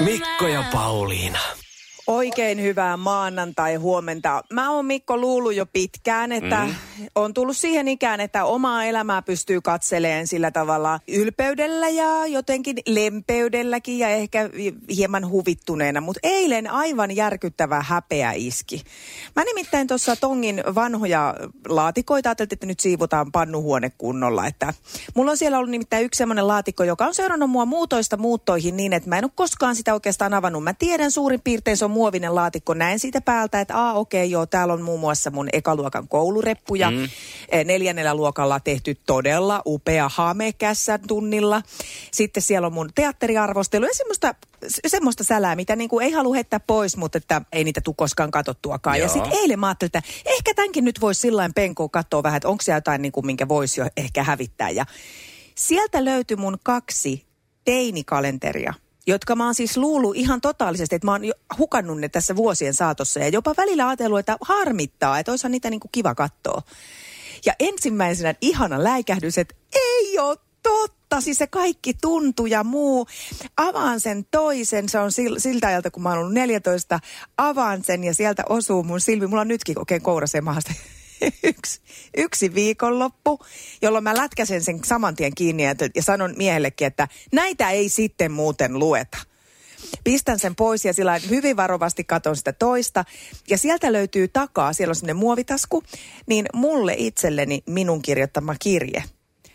Mikko ja Pauliina. Oikein hyvää maanantai huomenta. Mä oon Mikko luullut jo pitkään, että mm. on tullut siihen ikään, että omaa elämää pystyy katseleen sillä tavalla ylpeydellä ja jotenkin lempeydelläkin ja ehkä hieman huvittuneena. Mutta eilen aivan järkyttävä häpeä iski. Mä nimittäin tuossa Tongin vanhoja laatikoita ajattelin, että nyt siivotaan pannuhuone kunnolla. Että mulla on siellä ollut nimittäin yksi sellainen laatikko, joka on seurannut mua muutoista muuttoihin niin, että mä en ole koskaan sitä oikeastaan avannut. Mä tiedän suurin piirtein se on muovinen laatikko. Näen siitä päältä, että aa okei okay, joo, täällä on muun muassa mun ekaluokan koulureppuja. Mm. Neljännellä luokalla tehty todella upea hamekässä tunnilla. Sitten siellä on mun teatteriarvostelu ja semmoista, semmoista sälää, mitä niin kuin ei halua heittää pois, mutta että ei niitä tule koskaan katsottuakaan. Joo. Ja sitten eilen mä ajattelin, että ehkä tämänkin nyt voisi sillä penkoa katsoa vähän, että onko se jotain, niin kuin, minkä voisi jo ehkä hävittää. Ja sieltä löytyi mun kaksi teinikalenteria – jotka mä oon siis luullut ihan totaalisesti, että mä oon hukannut ne tässä vuosien saatossa ja jopa välillä ajatellut, että harmittaa, että olisihan niitä niinku kiva katsoa. Ja ensimmäisenä ihana läikähdys, että ei ole totta, siis se kaikki tuntuu ja muu. Avaan sen toisen, se on siltä ajalta, kun mä oon ollut 14, avaan sen ja sieltä osuu mun silmi. Mulla on nytkin oikein kouraseen mahasta yksi, yksi viikonloppu, jolloin mä lätkäsen sen saman tien kiinni ja, ja sanon miehellekin, että näitä ei sitten muuten lueta. Pistän sen pois ja sillä hyvin varovasti katon sitä toista. Ja sieltä löytyy takaa, siellä on sinne muovitasku, niin mulle itselleni minun kirjoittama kirje.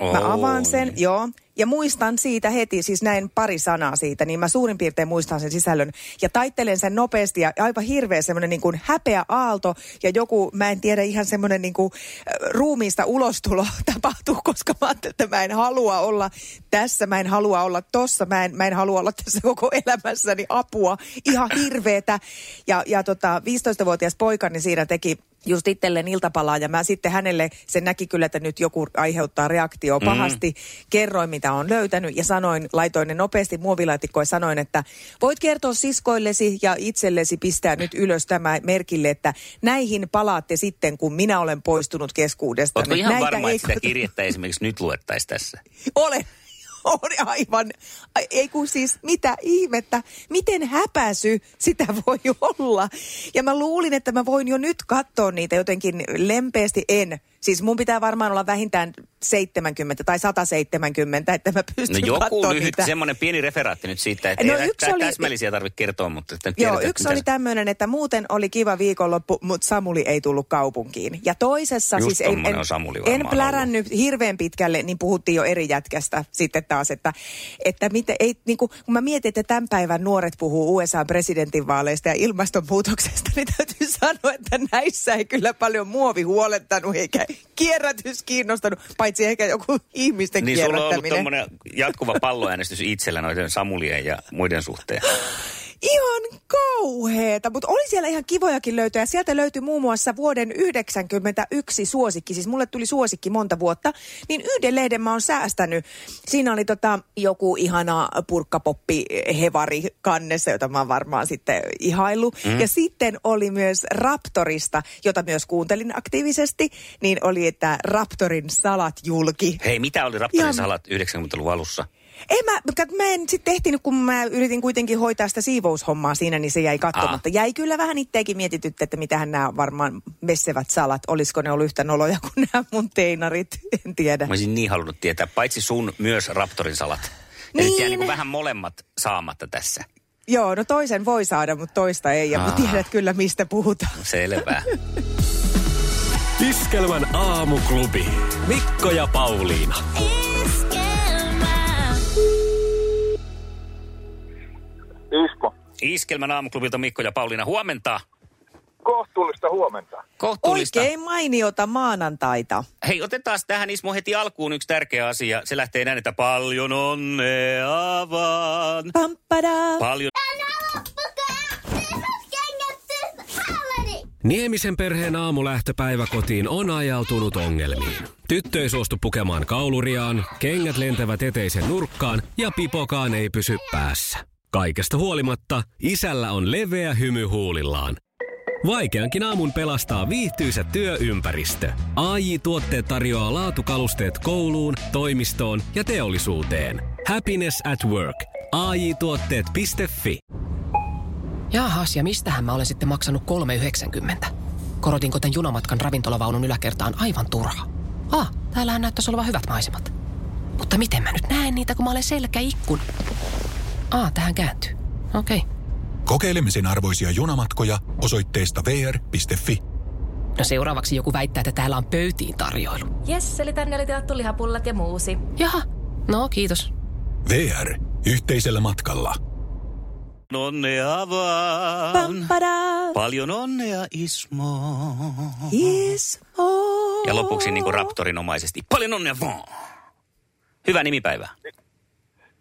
Mä avaan sen, joo, ja muistan siitä heti, siis näin pari sanaa siitä, niin mä suurin piirtein muistan sen sisällön. Ja taittelen sen nopeasti ja aivan hirveä semmoinen niin kuin häpeä aalto ja joku, mä en tiedä, ihan semmoinen niin kuin ruumiista ulostulo tapahtuu, koska mä ajattelin, että mä en halua olla tässä, mä en halua olla tossa, mä en, mä en halua olla tässä koko elämässäni apua. Ihan hirveetä. Ja, ja tota, 15-vuotias poika, niin siinä teki just itselleen iltapalaa ja mä sitten hänelle, se näki kyllä, että nyt joku aiheuttaa reaktio mm. pahasti. Mm. Kerroin, mitä on löytänyt ja sanoin, laitoin ne nopeasti muovilaatikkoon ja sanoin, että voit kertoa siskoillesi ja itsellesi pistää nyt ylös tämä merkille, että näihin palaatte sitten, kun minä olen poistunut keskuudesta. Oletko ihan Näitä varma, että sitä kirjettä esimerkiksi nyt luettaisiin tässä? Olen on aivan, ei kun siis mitä ihmettä, miten häpäsy sitä voi olla. Ja mä luulin, että mä voin jo nyt katsoa niitä jotenkin lempeästi, en. Siis mun pitää varmaan olla vähintään 70 tai 170, että mä pystyn No joku lyhyt, niitä. semmoinen pieni referaatti nyt siitä, että no, ei yksi oli, täsmällisiä tarvitse kertoa, mutta että Joo, yksi oli tämmöinen, että muuten oli kiva viikonloppu, mutta Samuli ei tullut kaupunkiin. Ja toisessa Just siis en, en, en plärännyt ollut. hirveän pitkälle, niin puhuttiin jo eri jätkästä sitten taas, että, että miten, ei, niin kuin, kun mä mietin, että tämän päivän nuoret puhuu USA-presidentinvaaleista ja ilmastonmuutoksesta, niin täytyy sanoa, että näissä ei kyllä paljon muovi huolettanut eikä kierrätys kiinnostanut, paitsi ehkä joku ihmisten niin kierrättäminen. Niin sulla on ollut jatkuva palloäänestys itsellä noiden Samulien ja muiden suhteen. Ihan kauheeta, mutta oli siellä ihan kivojakin löytöjä. Sieltä löytyi muun muassa vuoden 1991 suosikki, siis mulle tuli suosikki monta vuotta, niin yhden lehden mä oon säästänyt. Siinä oli tota joku ihana purkkapoppi hevari kannessa, jota mä oon varmaan sitten ihailu. Mm. Ja sitten oli myös Raptorista, jota myös kuuntelin aktiivisesti, niin oli, että Raptorin salat julki. Hei, mitä oli Raptorin ja... salat 90-luvun alussa? Ei mä, mä en sitten ehtinyt, kun mä yritin kuitenkin hoitaa sitä siivoushommaa siinä, niin se jäi katsomatta. Aa. Jäi kyllä vähän itseäkin mietityttä, että mitähän nämä varmaan messevät salat, olisiko ne ollut yhtä noloja kuin nämä mun teinarit, en tiedä. Mä olisin niin halunnut tietää, paitsi sun myös Raptorin salat. Niin. Eli niin vähän molemmat saamatta tässä. Joo, no toisen voi saada, mutta toista ei. Ja Aa. tiedät kyllä, mistä puhutaan. No selvä. Iskelmän aamuklubi. Mikko ja Pauliina. Isko. Iskelmän aamuklubilta Mikko ja Pauliina, huomenta. Kohtuullista huomenta. Kohtuullista. Oikein mainiota maanantaita. Hei, otetaan tähän Ismo heti alkuun yksi tärkeä asia. Se lähtee näin, että paljon onnea vaan. Pampada. Paljon... Niemisen perheen aamulähtöpäivä kotiin on ajautunut ongelmiin. Tyttö ei suostu pukemaan kauluriaan, kengät lentävät eteisen nurkkaan ja pipokaan ei pysy päässä. Kaikesta huolimatta, isällä on leveä hymy huulillaan. Vaikeankin aamun pelastaa viihtyisä työympäristö. AI Tuotteet tarjoaa laatukalusteet kouluun, toimistoon ja teollisuuteen. Happiness at work. AI Tuotteet.fi Jaahas, ja mistähän mä olen sitten maksanut 3,90? Korotinko tämän junamatkan ravintolavaunun yläkertaan aivan turha? Ah, täällähän näyttäisi olevan hyvät maisemat. Mutta miten mä nyt näen niitä, kun mä olen selkäikkun? Ah, tähän kääntyy. Okei. Okay. Kokeilemisen arvoisia junamatkoja osoitteesta vr.fi. No seuraavaksi joku väittää, että täällä on pöytiin tarjoilu. Jes, eli tänne oli tilattu lihapullat ja muusi. Jaha, no kiitos. VR. Yhteisellä matkalla. Onnea vaan. Pampada, Paljon onnea Ismo. Ismo. Ja lopuksi niin kuin raptorinomaisesti. Paljon onnea vaan. Hyvää nimipäivää.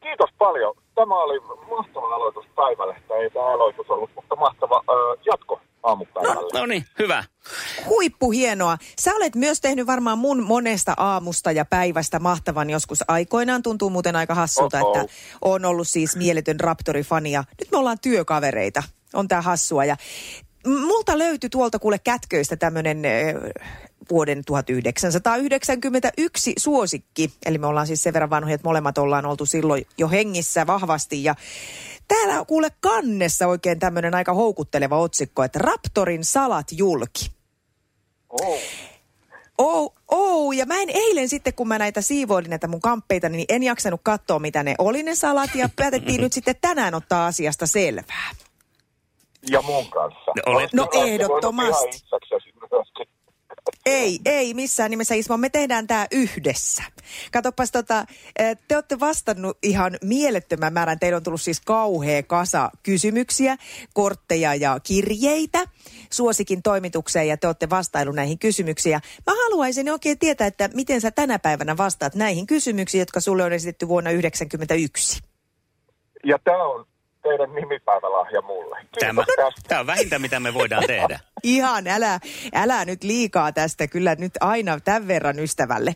Kiitos paljon. Tämä oli mahtava aloitus päivälle. Tai ei tämä aloitus ollut, mutta mahtava ö, jatko aamupäivälle. No niin, hyvä. Huippu hienoa. Sä olet myös tehnyt varmaan mun monesta aamusta ja päivästä mahtavan joskus aikoinaan. Tuntuu muuten aika hassulta, Oh-oh. että on ollut siis mieletön Raptori-fani ja nyt me ollaan työkavereita. On tää hassua ja multa löytyi tuolta kuule kätköistä tämmönen äh, vuoden 1991 suosikki. Eli me ollaan siis sen verran vanhoja, että molemmat ollaan oltu silloin jo hengissä vahvasti ja Täällä on kuule kannessa oikein tämmöinen aika houkutteleva otsikko, että Raptorin salat julki. Oh. Oh, oh, ja mä en eilen sitten, kun mä näitä siivoilin näitä mun kamppeita, niin en jaksanut katsoa, mitä ne oli ne salat, ja päätettiin nyt sitten tänään ottaa asiasta selvää. Ja mun kanssa. No, olet- No, ehdottomasti. Ei, ei missään nimessä Ismo, me tehdään tämä yhdessä. Katoppas tota, eh, te olette vastannut ihan mielettömän määrän. Teillä on tullut siis kauhea kasa kysymyksiä, kortteja ja kirjeitä suosikin toimitukseen ja te olette vastailu näihin kysymyksiin. Mä haluaisin oikein tietää, että miten sä tänä päivänä vastaat näihin kysymyksiin, jotka sulle on esitetty vuonna 1991. Ja tämä on teidän nimipäivälahja mulle. Kiitos Tämä, tästä. tämä on vähintä, mitä me voidaan tehdä. Ihan, älä, älä nyt liikaa tästä, kyllä nyt aina tämän verran ystävälle.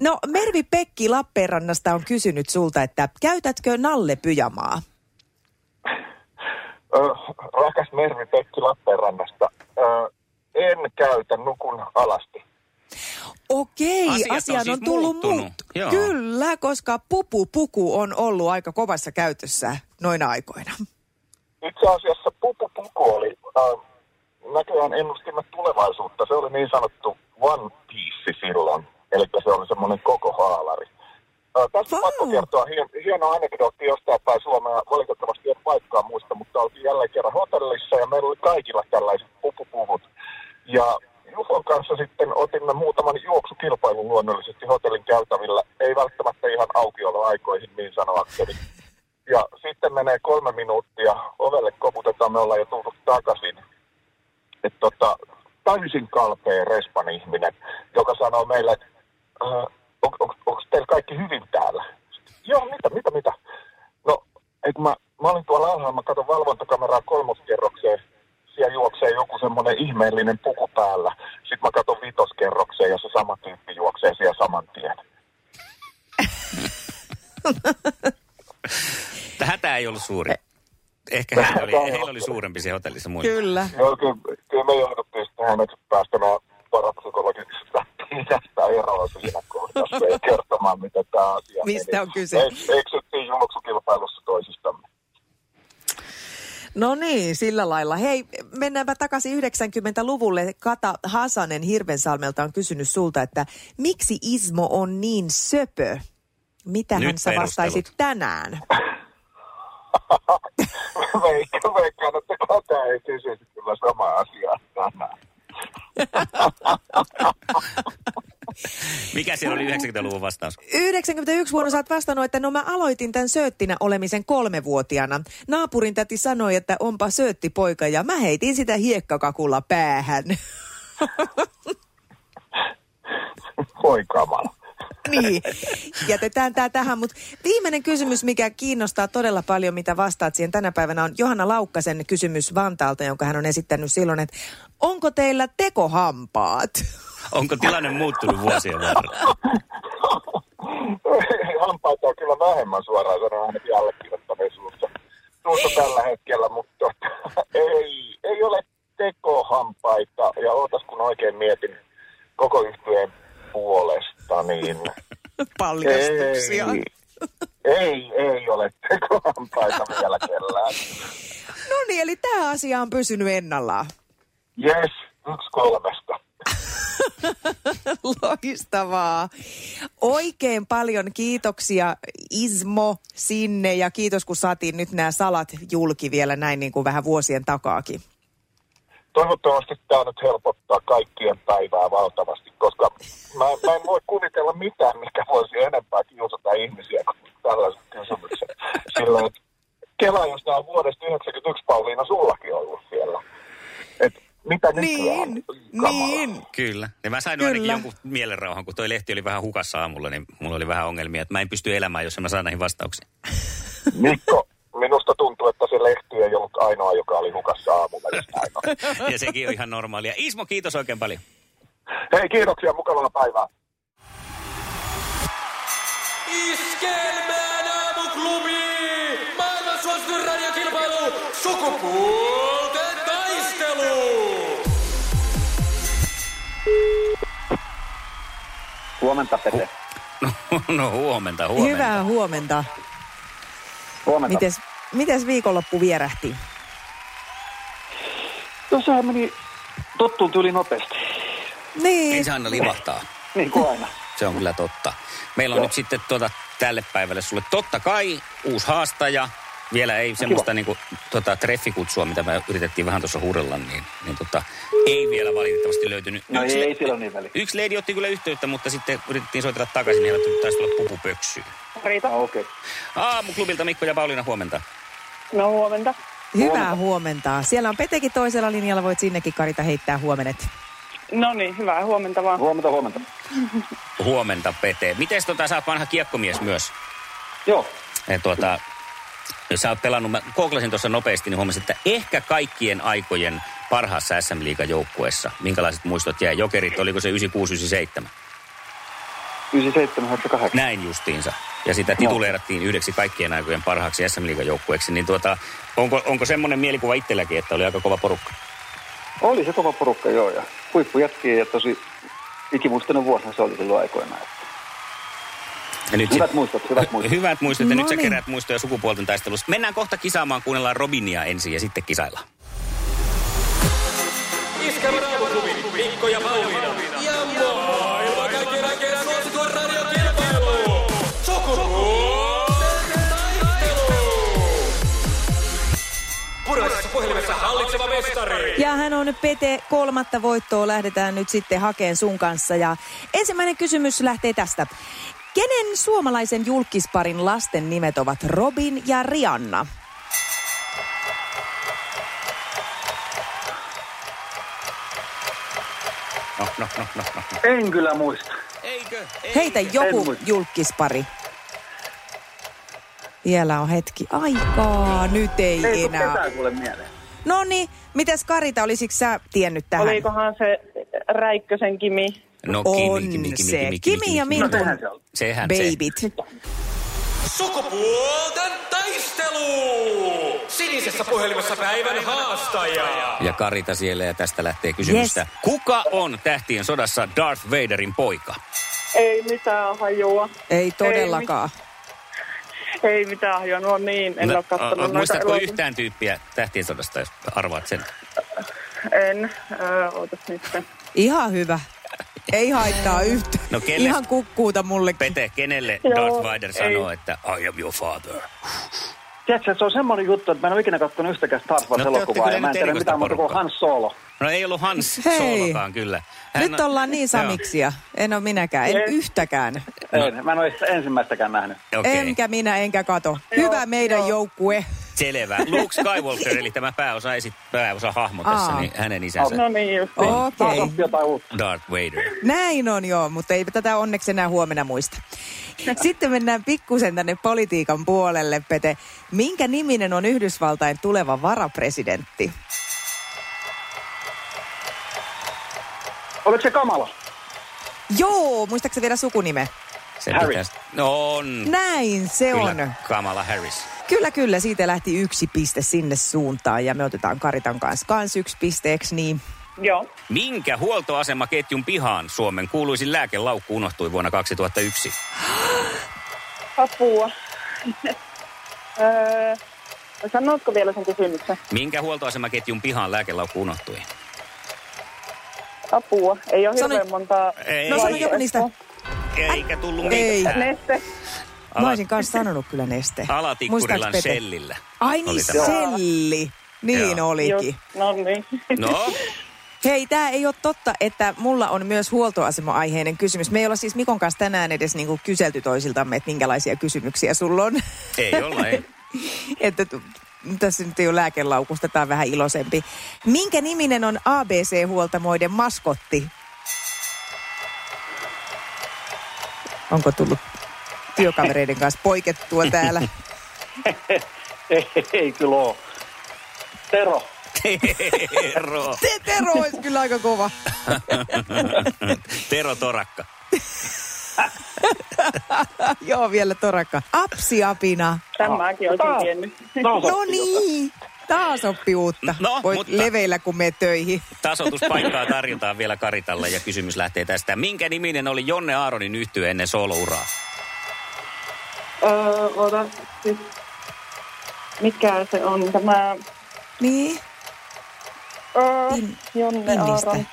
No Mervi Pekki Lappeenrannasta on kysynyt sulta, että käytätkö Nalle Pyjamaa? Rakas Mervi Pekki Lappeenrannasta. En käytä, nukun alasti. Okei, Asiat on asiaan siis on tullut muuttunut. muut. Kyllä, koska pupu puku on ollut aika kovassa käytössä noina aikoina. Itse asiassa Pupu Puku oli, äh, näköjään ennustimme tulevaisuutta. Se oli niin sanottu One Piece silloin, eli se oli semmoinen koko haalari. Äh, tästä wow. pakko kertoa hien, hieno anekdootti jostain päin Suomea. Valitettavasti en paikkaa muista, mutta oltiin jälleen kerran hotellissa ja meillä oli kaikilla tällaiset pupupuvut. Ja kanssa sitten otimme muutaman juoksukilpailun luonnollisesti hotellin käytävillä. Ei välttämättä ihan aukioloaikoihin niin sanoakseni. Ja sitten menee kolme minuuttia, ovelle koputetaan, me ollaan jo tullut takaisin. Että tota, täysin kalpea respan ihminen, joka sanoo meille, että äh, on, on, onko teillä kaikki hyvin täällä? Joo, mitä, mitä, mitä? No, et mä, mä olin tuolla alhaalla, mä katson valvontakameraa kolmoskerrokseen, siellä juoksee joku semmoinen ihmeellinen puku päällä. Sitten mä katson vitoskerrokseen ja se sama tyyppi juoksee siellä saman tien. Hätä ei ollut suuri. Ehkä heillä oli, heillä oli suurempi se hotellissa muilla. Kyllä. Joo, kyllä, kyllä me jouduttiin sitten hänet päästämään parapsykologisesta pidästä eroa siinä kohdassa ja kertomaan, mitä tämä asia Mistä meni. on kyse? Eks- Eksyttiin juoksukilpailussa toisistamme. No niin, sillä lailla. Hei, mennäänpä takaisin 90-luvulle. Kata Hasanen Hirvensalmelta on kysynyt sulta, että miksi Ismo on niin söpö? Mitähän Nyt sä vastaisit tänään? Veikkaan, että ei kysyisi kyllä samaa asiaa tänään. Mikä siellä oli 90-luvun vastaus? 91 vuonna sä oot vastannut, että no mä aloitin tämän sööttinä olemisen kolmevuotiaana. Naapurin täti sanoi, että onpa söötti poika ja mä heitin sitä hiekkakakulla päähän. Voi kamala. niin, jätetään tämä tähän. Mutta viimeinen kysymys, mikä kiinnostaa todella paljon, mitä vastaat siihen tänä päivänä, on Johanna Laukkasen kysymys Vantaalta, jonka hän on esittänyt silloin, että onko teillä tekohampaat? Onko tilanne muuttunut vuosien varrella? Hampaita on kyllä vähemmän suoraan sanoen ainakin allekirjoittaneen suussa, suussa tällä hetkellä, mutta tota, ei, ei ole tekohampaita. Ja ootas kun oikein mietin koko yhtyeen puolesta, niin Paljastuksia. ei, ei, ei ole tekohampaita vielä kellään. No niin, eli tämä asia on pysynyt ennallaan. Yes, yksi kolmesta. Loistavaa. Oikein paljon kiitoksia Ismo sinne ja kiitos kun saatiin nyt nämä salat julki vielä näin niin kuin vähän vuosien takaakin. Toivottavasti tämä nyt helpottaa kaikkien päivää valtavasti, koska mä, mä en voi kuvitella mitään, mikä voisi enempää kiusata ihmisiä kuin tällaiset kysymykset. Sillä että Kela, jos tämä on vuodesta 1991, Pauliina, sullakin ollut siellä. Et mitä? Niin, niin. Kyllä. Ja mä sain Kyllä. ainakin jonkun mielenrauhan, kun toi lehti oli vähän hukassa aamulla, niin mulla oli vähän ongelmia, että mä en pysty elämään, jos en mä saa näihin vastauksia. Mikko, minusta tuntuu, että se lehti ei ollut ainoa, joka oli hukassa aamulla. Ja sekin on ihan normaalia. Ismo, kiitos oikein paljon. Hei, kiitoksia, mukavaa päivää. Iskelmään aamuklubi! Maailman suosituin radiokilpailu! Sukupuolten taistelu! Huomenta, Pete. No, no huomenta, huomenta. Hyvää huomenta. Huomenta. Mites, mites viikonloppu vierähti? No sehän meni tottuun tyyli nopeasti. Niin. Ei se aina livahtaa. Niin kuin aina. Se on kyllä totta. Meillä on Joo. nyt sitten tuota, tälle päivälle sulle totta kai uusi haastaja. Vielä ei semmoista niinku, tota, treffikutsua, mitä me yritettiin vähän tuossa huudella, niin, niin tota, ei vielä valitettavasti löytynyt. No Yksi ei, le- ei sillä niin väliä. Yksi leidi otti kyllä yhteyttä, mutta sitten yritettiin soitella takaisin, niin että taisi tulla pupupöksyyn. Ah, okei. Okay. Aamuklubilta Mikko ja Pauliina huomenta. No huomenta. Hyvää huomenta. Siellä on Petekin toisella linjalla, voit sinnekin Karita heittää huomenet. No niin, hyvää huomenta vaan. Huomenta, huomenta. Huomenta, Pete. Miten tota, sä oot vanha kiekkomies myös? Joo. Et, tuota, sä oot pelannut, mä googlasin tuossa nopeasti, niin huomasin, että ehkä kaikkien aikojen parhaassa SM Liigan joukkueessa, minkälaiset muistot jäi? Jokerit, oliko se 96-97? 97, 98. Näin justiinsa. Ja sitä tituleerattiin yhdeksi kaikkien aikojen parhaaksi SM joukkueeksi. Niin tuota, onko, onko semmoinen mielikuva itselläkin, että oli aika kova porukka? Oli se kova porukka, joo. Ja huippu jatkii ja tosi ikimuistainen vuosina se oli silloin aikoinaan. Ja nyt Hyvät sit- muistot, hyvät muistot. Hyvät muistot, ja No nyt sä niin. keräät muistoja sukupuolten taistelusta. Mennään kohta kisaamaan, kuunnellaan Robinia ensin ja sitten kisaillaan. Iskelmän aamuklubi, Mikko ja Pauliina. Hallitseva mestari! Ja hän on Pete, kolmatta voittoa lähdetään nyt sitten hakeen sun kanssa. Ja ensimmäinen kysymys lähtee tästä. Kenen suomalaisen julkisparin lasten nimet ovat Robin ja Rianna? No, no, no, no, no. En kyllä muista. Eikö? Ei. Heitä joku julkispari. Vielä on hetki aikaa, nyt ei, Ei enää. ketään kuule mieleen. No niin, mitäs Karita, olisitko sä tiennyt tähän? Olikohan se Räikkösen Kimi? No, on Kimi, Kimi, Kimi, se. Kimi, Kimi ja No Mintun sehän se on. Sehän babyt. Sukupuolten taistelu! Sinisessä puhelimessa päivän haastaja. se. Ja Karita siellä ja tästä lähtee kysymystä. Yes. Kuka on tähtien sodassa Darth Vaderin poika? Ei mitään hajua. Ei todellakaan. Ei mitään hajua, no niin, en ole katsonut a- noita Muistatko elokuvia. yhtään tyyppiä tähtien sodasta, jos arvaat sen? En, öö, ootas nyt. Ihan hyvä. Ei haittaa yhtään. No kelle- Ihan kukkuuta mullekin. Pete, kenelle Joo, Darth Vader ei. sanoo, että I am your father? Tiedätkö, se on semmoinen juttu, että mä en ole ikinä katsonut yhtäkään Star No Wars-elokuvaa. kyllä ja mä en tiedä mitään muuta kuin porukkaa. Han Solo. No ei ollut Hans Hei. Solokaan kyllä. Hän Nyt on- ollaan niin Joo. samiksia. En ole minäkään. En Ei. yhtäkään. En, mä en ole ensimmäistäkään nähnyt. Okei. Enkä minä, enkä kato. Hyvä meidän joukkue. Selvä. Luke Skywalker, eli tämä pääosa, esit, pääosa hahmo tässä, Aa. niin hänen isänsä No niin, just jotain uutta. Darth Vader. Näin on joo, mutta ei tätä onneksi enää huomenna muista. Sitten mennään pikkusen tänne politiikan puolelle, Pete. Minkä niminen on Yhdysvaltain tuleva varapresidentti? Oliko se kamala? Joo, muistaakseni vielä sukunime? Se Harry. pitäisi... No on. Näin se Kyllä, on. Kamala Harris. Kyllä, kyllä. Siitä lähti yksi piste sinne suuntaan ja me otetaan Karitan kanssa kans yksi pisteeksi, niin Joo. Minkä huoltoasemaketjun pihaan Suomen kuuluisin lääkelaukku unohtui vuonna 2001? Apua. öö, sanotko vielä sen kysymyksen? Minkä huoltoasemaketjun pihaan lääkelaukku unohtui? Apua. Ei ole Sano- hirveän monta... Ei. No sano joku niistä. Eikä tullut Ei. mitään. Neste. Mä olisin kanssa sanonut kyllä neste. Alatikkurilan? Shellillä. Ai niin, selli. Niin Joo. olikin. Just, no niin. No, Hei, tämä ei ole totta, että mulla on myös huoltoasema-aiheinen kysymys. Me ei olla siis Mikon kanssa tänään edes niinku kyselty toisiltamme, että minkälaisia kysymyksiä sulla on. ei olla, ei. että tässä nyt ei ole lääkelaukusta, tämä on vähän iloisempi. Minkä niminen on ABC-huoltamoiden maskotti? Onko tullut työkavereiden kanssa poikettua täällä? ei, ei kyllä oo. Tero. Tero. Te, Tero olisi kyllä aika kova. Tero Torakka. Joo, vielä torakka. Apsiapina. Tämäkin olisin tiennyt. taas No niin. Taas oppi uutta. No, Voit mutta- leveillä, kun meet töihin. Tasotuspaikkaa tarjotaan vielä Karitalle ja kysymys lähtee tästä. Minkä niminen oli Jonne Aaronin yhtye ennen solouraa? Öö, ota, siis, mikä se on tämä... Niin. Öö, Pin- Jonne pinnistä. Aaron.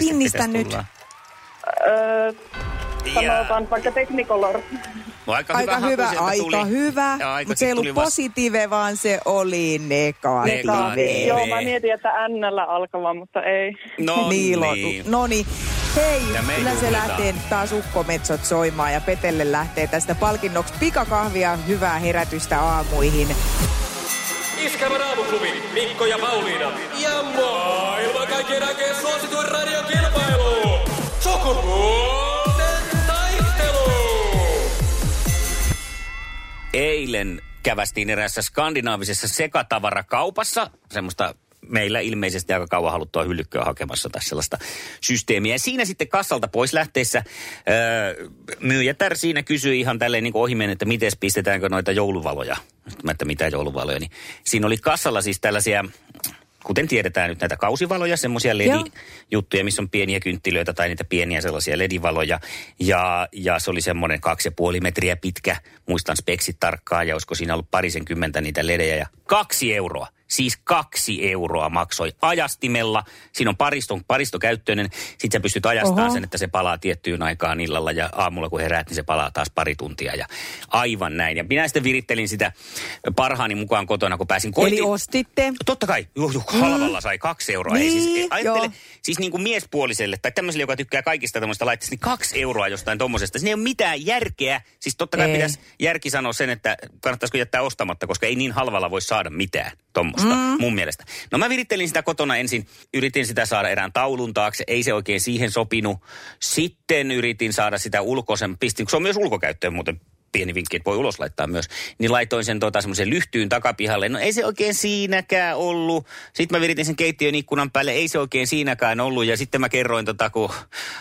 Pinnistä nyt. tulla. Öö, Ja, sanotaan vaikka Technicolor. no aika, Aika haku hyvä, sieltä aika tuli. hyvä. Ja aika Mutta se ei ollut vasta- positiive, vaan se oli negatiive. Negatiive. Joo, mä mietin, että N alkava, mutta ei. No niin. No niin. Hei, Ja me kyllä se lähtee taas ukkometsot soimaan ja Petelle lähtee tästä palkinnoksi pikakahvia, hyvää herätystä aamuihin. Iskävä raamuklubi, Mikko ja Pauliina. Ja maailman kaikkien aikeen suosituen radiokilpailu. Sukupuolten taistelu. Eilen kävästiin eräässä skandinaavisessa sekatavarakaupassa, semmoista meillä ilmeisesti aika kauan haluttua hyllykköä hakemassa tai sellaista systeemiä. Ja siinä sitten kassalta pois lähteessä öö, myyjätär siinä kysyi ihan tälleen niin ohimen, että miten pistetäänkö noita jouluvaloja. Mä, että mitä jouluvaloja, niin siinä oli kassalla siis tällaisia kuten tiedetään nyt näitä kausivaloja, semmoisia. LED-juttuja, missä on pieniä kynttilöitä tai niitä pieniä sellaisia LED-valoja. Ja, ja se oli semmoinen kaksi ja puoli metriä pitkä, muistan speksit tarkkaan, ja olisiko siinä ollut parisenkymmentä niitä LEDejä. Ja kaksi euroa, siis kaksi euroa maksoi ajastimella. Siinä on pariston, paristokäyttöinen, sit sä pystyt ajastamaan Oho. sen, että se palaa tiettyyn aikaan illalla ja aamulla kun heräät, niin se palaa taas pari tuntia ja aivan näin. Ja minä sitten virittelin sitä parhaani mukaan kotona, kun pääsin koitiin. Eli ostitte. Totta kai, juh, juh, halvalla sai kaksi euroa. Ei, siis, Niin, ajattele, joo. siis niin kuin miespuoliselle tai tämmöiselle, joka tykkää kaikista tämmöistä laitteista, niin kaksi euroa jostain tommosesta. Siinä ei ole mitään järkeä. Siis totta kai Ei. pitäisi järki sanoa sen, että kannattaisiko jättää ostamatta, koska ei niin halvalla voi saada mitään tommosta mm. mun mielestä. No mä virittelin sitä kotona ensin, yritin sitä saada erään taulun taakse, ei se oikein siihen sopinut. Sitten yritin saada sitä ulkoisen, pistin, kun se on myös ulkokäyttöön muuten pieni vinkki, että voi ulos laittaa myös, niin laitoin sen tota, semmoisen lyhtyyn takapihalle. No ei se oikein siinäkään ollut. Sitten mä viritin sen keittiön ikkunan päälle, ei se oikein siinäkään ollut. Ja sitten mä kerroin, tota, kun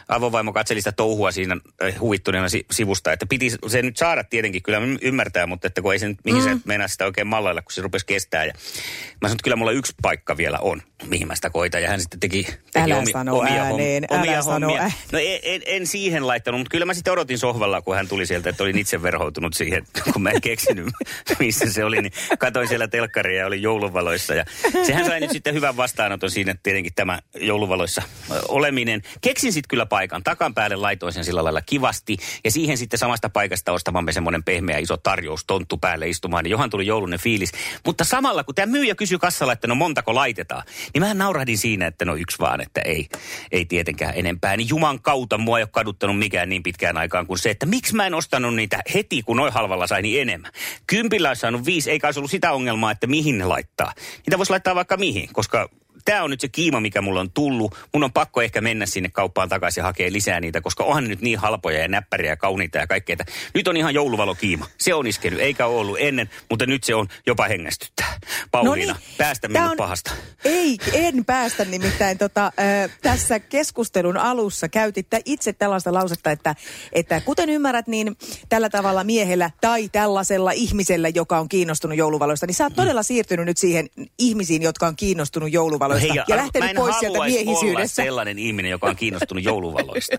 avovaimo katseli sitä touhua siinä äh, huvittuneena si- sivusta, että piti se nyt saada tietenkin, kyllä mä ymmärtää, mutta että kun ei sen, mihin mm. se meinaa sitä oikein mallailla, kun se rupesi kestää. Ja mä sanoin, että kyllä mulla yksi paikka vielä on, mihin mä sitä koitan. Ja hän sitten teki, teki Älä omi, sano omia, ääneen, omia älä sano hommia. ä- No en, en, en siihen laittanut, mutta kyllä mä sitten odotin sohvalla, kun hän tuli sieltä, että olin itse verhoutunut siihen, kun mä en keksinyt, missä se oli, niin katoin siellä telkkaria ja oli jouluvaloissa. Ja sehän sai nyt sitten hyvän vastaanoton siinä tietenkin tämä jouluvaloissa oleminen. Keksin sitten kyllä paikan. Takan päälle laitoin sen sillä lailla kivasti ja siihen sitten samasta paikasta ostamamme semmoinen pehmeä iso tarjous tonttu päälle istumaan. Niin johan tuli joulunen fiilis. Mutta samalla kun tämä myyjä kysyi kassalla, että no montako laitetaan, niin mä naurahdin siinä, että no yksi vaan, että ei, ei tietenkään enempää. Niin juman kautta mua ei ole kaduttanut mikään niin pitkään aikaan kuin se, että miksi mä en ostanut niitä heti heti, kun noin halvalla sai, niin enemmän. Kympillä olisi saanut viisi, eikä olisi ollut sitä ongelmaa, että mihin ne laittaa. Niitä voisi laittaa vaikka mihin, koska tämä on nyt se kiima, mikä mulla on tullut. Mun on pakko ehkä mennä sinne kauppaan takaisin ja hakea lisää niitä, koska onhan ne nyt niin halpoja ja näppäriä ja kauniita ja kaikkea. Nyt on ihan jouluvalokiima. Se on iskenyt, eikä ole ollut ennen, mutta nyt se on jopa hengästyttää. Pauliina, No niin, päästä minut on- pahasta. Ei, en päästä nimittäin. Tota, ö, tässä keskustelun alussa käytit itse tällaista lausetta, että, että kuten ymmärrät, niin tällä tavalla miehellä tai tällaisella ihmisellä, joka on kiinnostunut jouluvaloista, niin sä oot todella siirtynyt nyt siihen ihmisiin, jotka on kiinnostunut jouluvaloista No hei, ja lähtenyt pois sieltä haluaisi olla miehisyydestä. sellainen ihminen, joka on kiinnostunut jouluvaloista.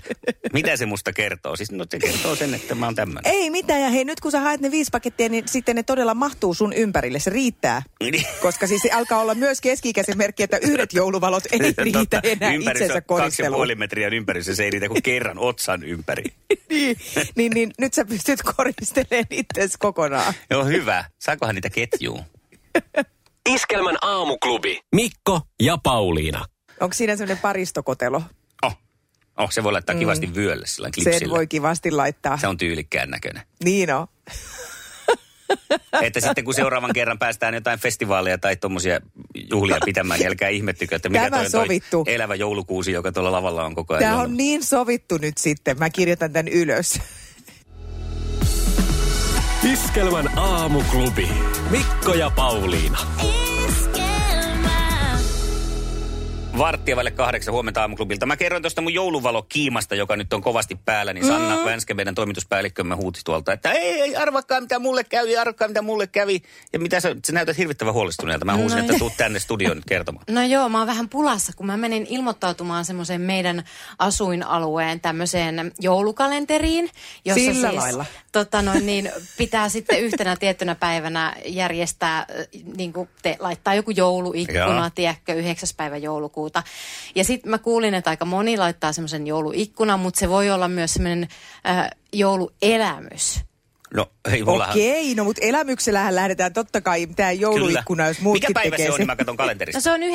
Mitä se musta kertoo? Siis no se kertoo sen, että mä oon tämmöinen. Ei mitään, ja hei nyt kun sä haet ne viisi pakettia, niin sitten ne todella mahtuu sun ympärille, se riittää. Koska siis se alkaa olla myös keski-ikäisen merkki, että yhdet jouluvalot ei riitä enää itsensä kaksi koristeluun. puoli metriä ympärissä, se ei riitä kuin kerran otsan ympäri. niin, niin, niin, nyt sä pystyt koristelemaan itsesi kokonaan. Joo, hyvä. Saakohan niitä ketjuun? Iskelmän aamuklubi. Mikko ja Pauliina. Onko siinä semmoinen paristokotelo? Oh, oh se voi laittaa Mm. kivasti vyölle sillä klipsillä. Sen voi kivasti laittaa. Se on tyylikkään näköinen. Niin on. Että sitten kun seuraavan kerran päästään jotain festivaaleja tai tuommoisia juhlia pitämään, niin älkää ihmettykö, että mikä Tämä toi, on toi sovittu. elävä joulukuusi, joka tuolla lavalla on koko ajan. Tämä on niin sovittu nyt sitten. Mä kirjoitan tämän ylös. Iskelmän aamuklubi. Mikko ja Pauliina. Varttia vaille kahdeksan huomenta aamuklubilta. Mä kerroin tuosta mun jouluvalokiimasta, joka nyt on kovasti päällä, niin Sanna mm. Vänskä, meidän toimituspäällikkömme, huuti tuolta, että ei, ei arvakaan mitä mulle kävi, arvakaan mitä mulle kävi. Ja mitä sä, sä näytät hirvittävän huolestuneelta. Mä huusin, No että joo. tuut tänne studioon nyt kertomaan. No joo, mä oon vähän pulassa, kun mä menin ilmoittautumaan semmoiseen meidän asuinalueen tämmöiseen joulukalenteriin. Jossa Sillä siis, lailla. Tota noin, niin pitää sitten yhtenä tiettynä päivänä järjestää, äh, niin kuin te, laittaa joku jouluikkuna, tiedätkö, 9. päivä joulukuuta. Ja sitten mä kuulin, että aika moni laittaa semmoisen jouluikkunan, mutta se voi olla myös semmoinen äh, jouluelämys. No, ei mullahan... Okei, no mutta elämyksellähän lähdetään totta kai mitään jouluikkuna, jos muutkin Mikä päivä tekee se on, niin mä katson kalenterista. No se on 9.12.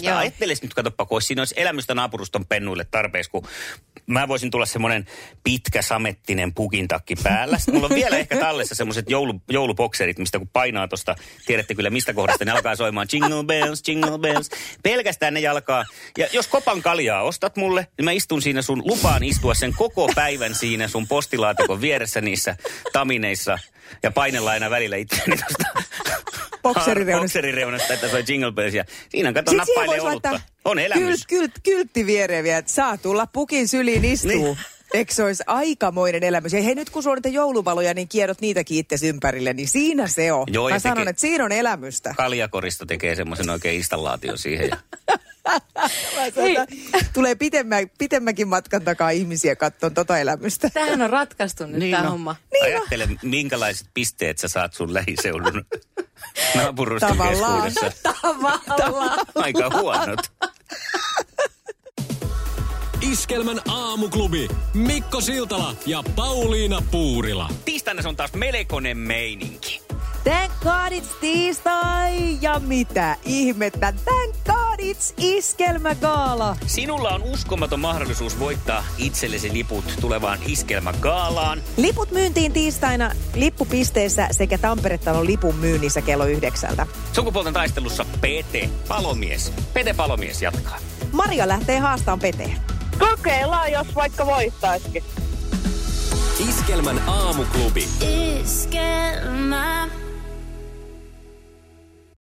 9.12. Joo. Ajattelis nyt, katsoppa, kun siinä olisi elämystä naapuruston pennuille tarpeeksi, kun mä voisin tulla semmoinen pitkä samettinen pukintakki päällä. Sitten mulla on vielä ehkä tallessa semmoiset joulu, joulubokserit, mistä kun painaa tosta, tiedätte kyllä mistä kohdasta ne alkaa soimaan jingle bells, jingle bells. Pelkästään ne jalkaa. Ja jos kopan kaljaa ostat mulle, niin mä istun siinä sun, lupaan istua sen koko päivän siinä sun postilaatikon vieressä niissä tamineissa ja painella aina välillä itseäni tosta Bokserireunasta. bokserireunasta, että soi jingle bells. Ja siinä kato Sitten nappailee olutta. On elämys. Kylt, kylt, kyltti viereen vielä, että saa tulla pukin syliin istuu. Niin. Eikö se olisi aikamoinen elämys? Ja hei, nyt kun sulla on niitä jouluvaloja, niin kierrot niitäkin itse ympärille, niin siinä se on. Joo, Mä sanon, että siinä on elämystä. Kaljakoristo tekee semmoisen oikein installaation siihen. Ja... Että tulee pitemmä, pitemmänkin matkan takaa ihmisiä katsomaan tota elämystä. Tämähän on ratkaistu nyt niin tämä no. homma. Ajattele, minkälaiset pisteet sä saat sun lähiseudun naapuruston Tavallaan. keskuudessa. Tavallaan. Aika huonot. Iskelmän aamuklubi. Mikko Siltala ja Pauliina Puurila. Tiistaina se on taas melkoinen meininki. Thank God it's tiistai! Ja mitä ihmettä? Thank God it's iskelmägaala! Sinulla on uskomaton mahdollisuus voittaa itsellesi liput tulevaan iskelmägaalaan. Liput myyntiin tiistaina lippupisteessä sekä Tampere-talon lipun myynnissä kello yhdeksältä. Sukupuolten taistelussa PT Palomies. PT Palomies jatkaa. Maria lähtee haastaan peteen. Kokeillaan, jos vaikka voittaisikin. Iskelmän aamuklubi.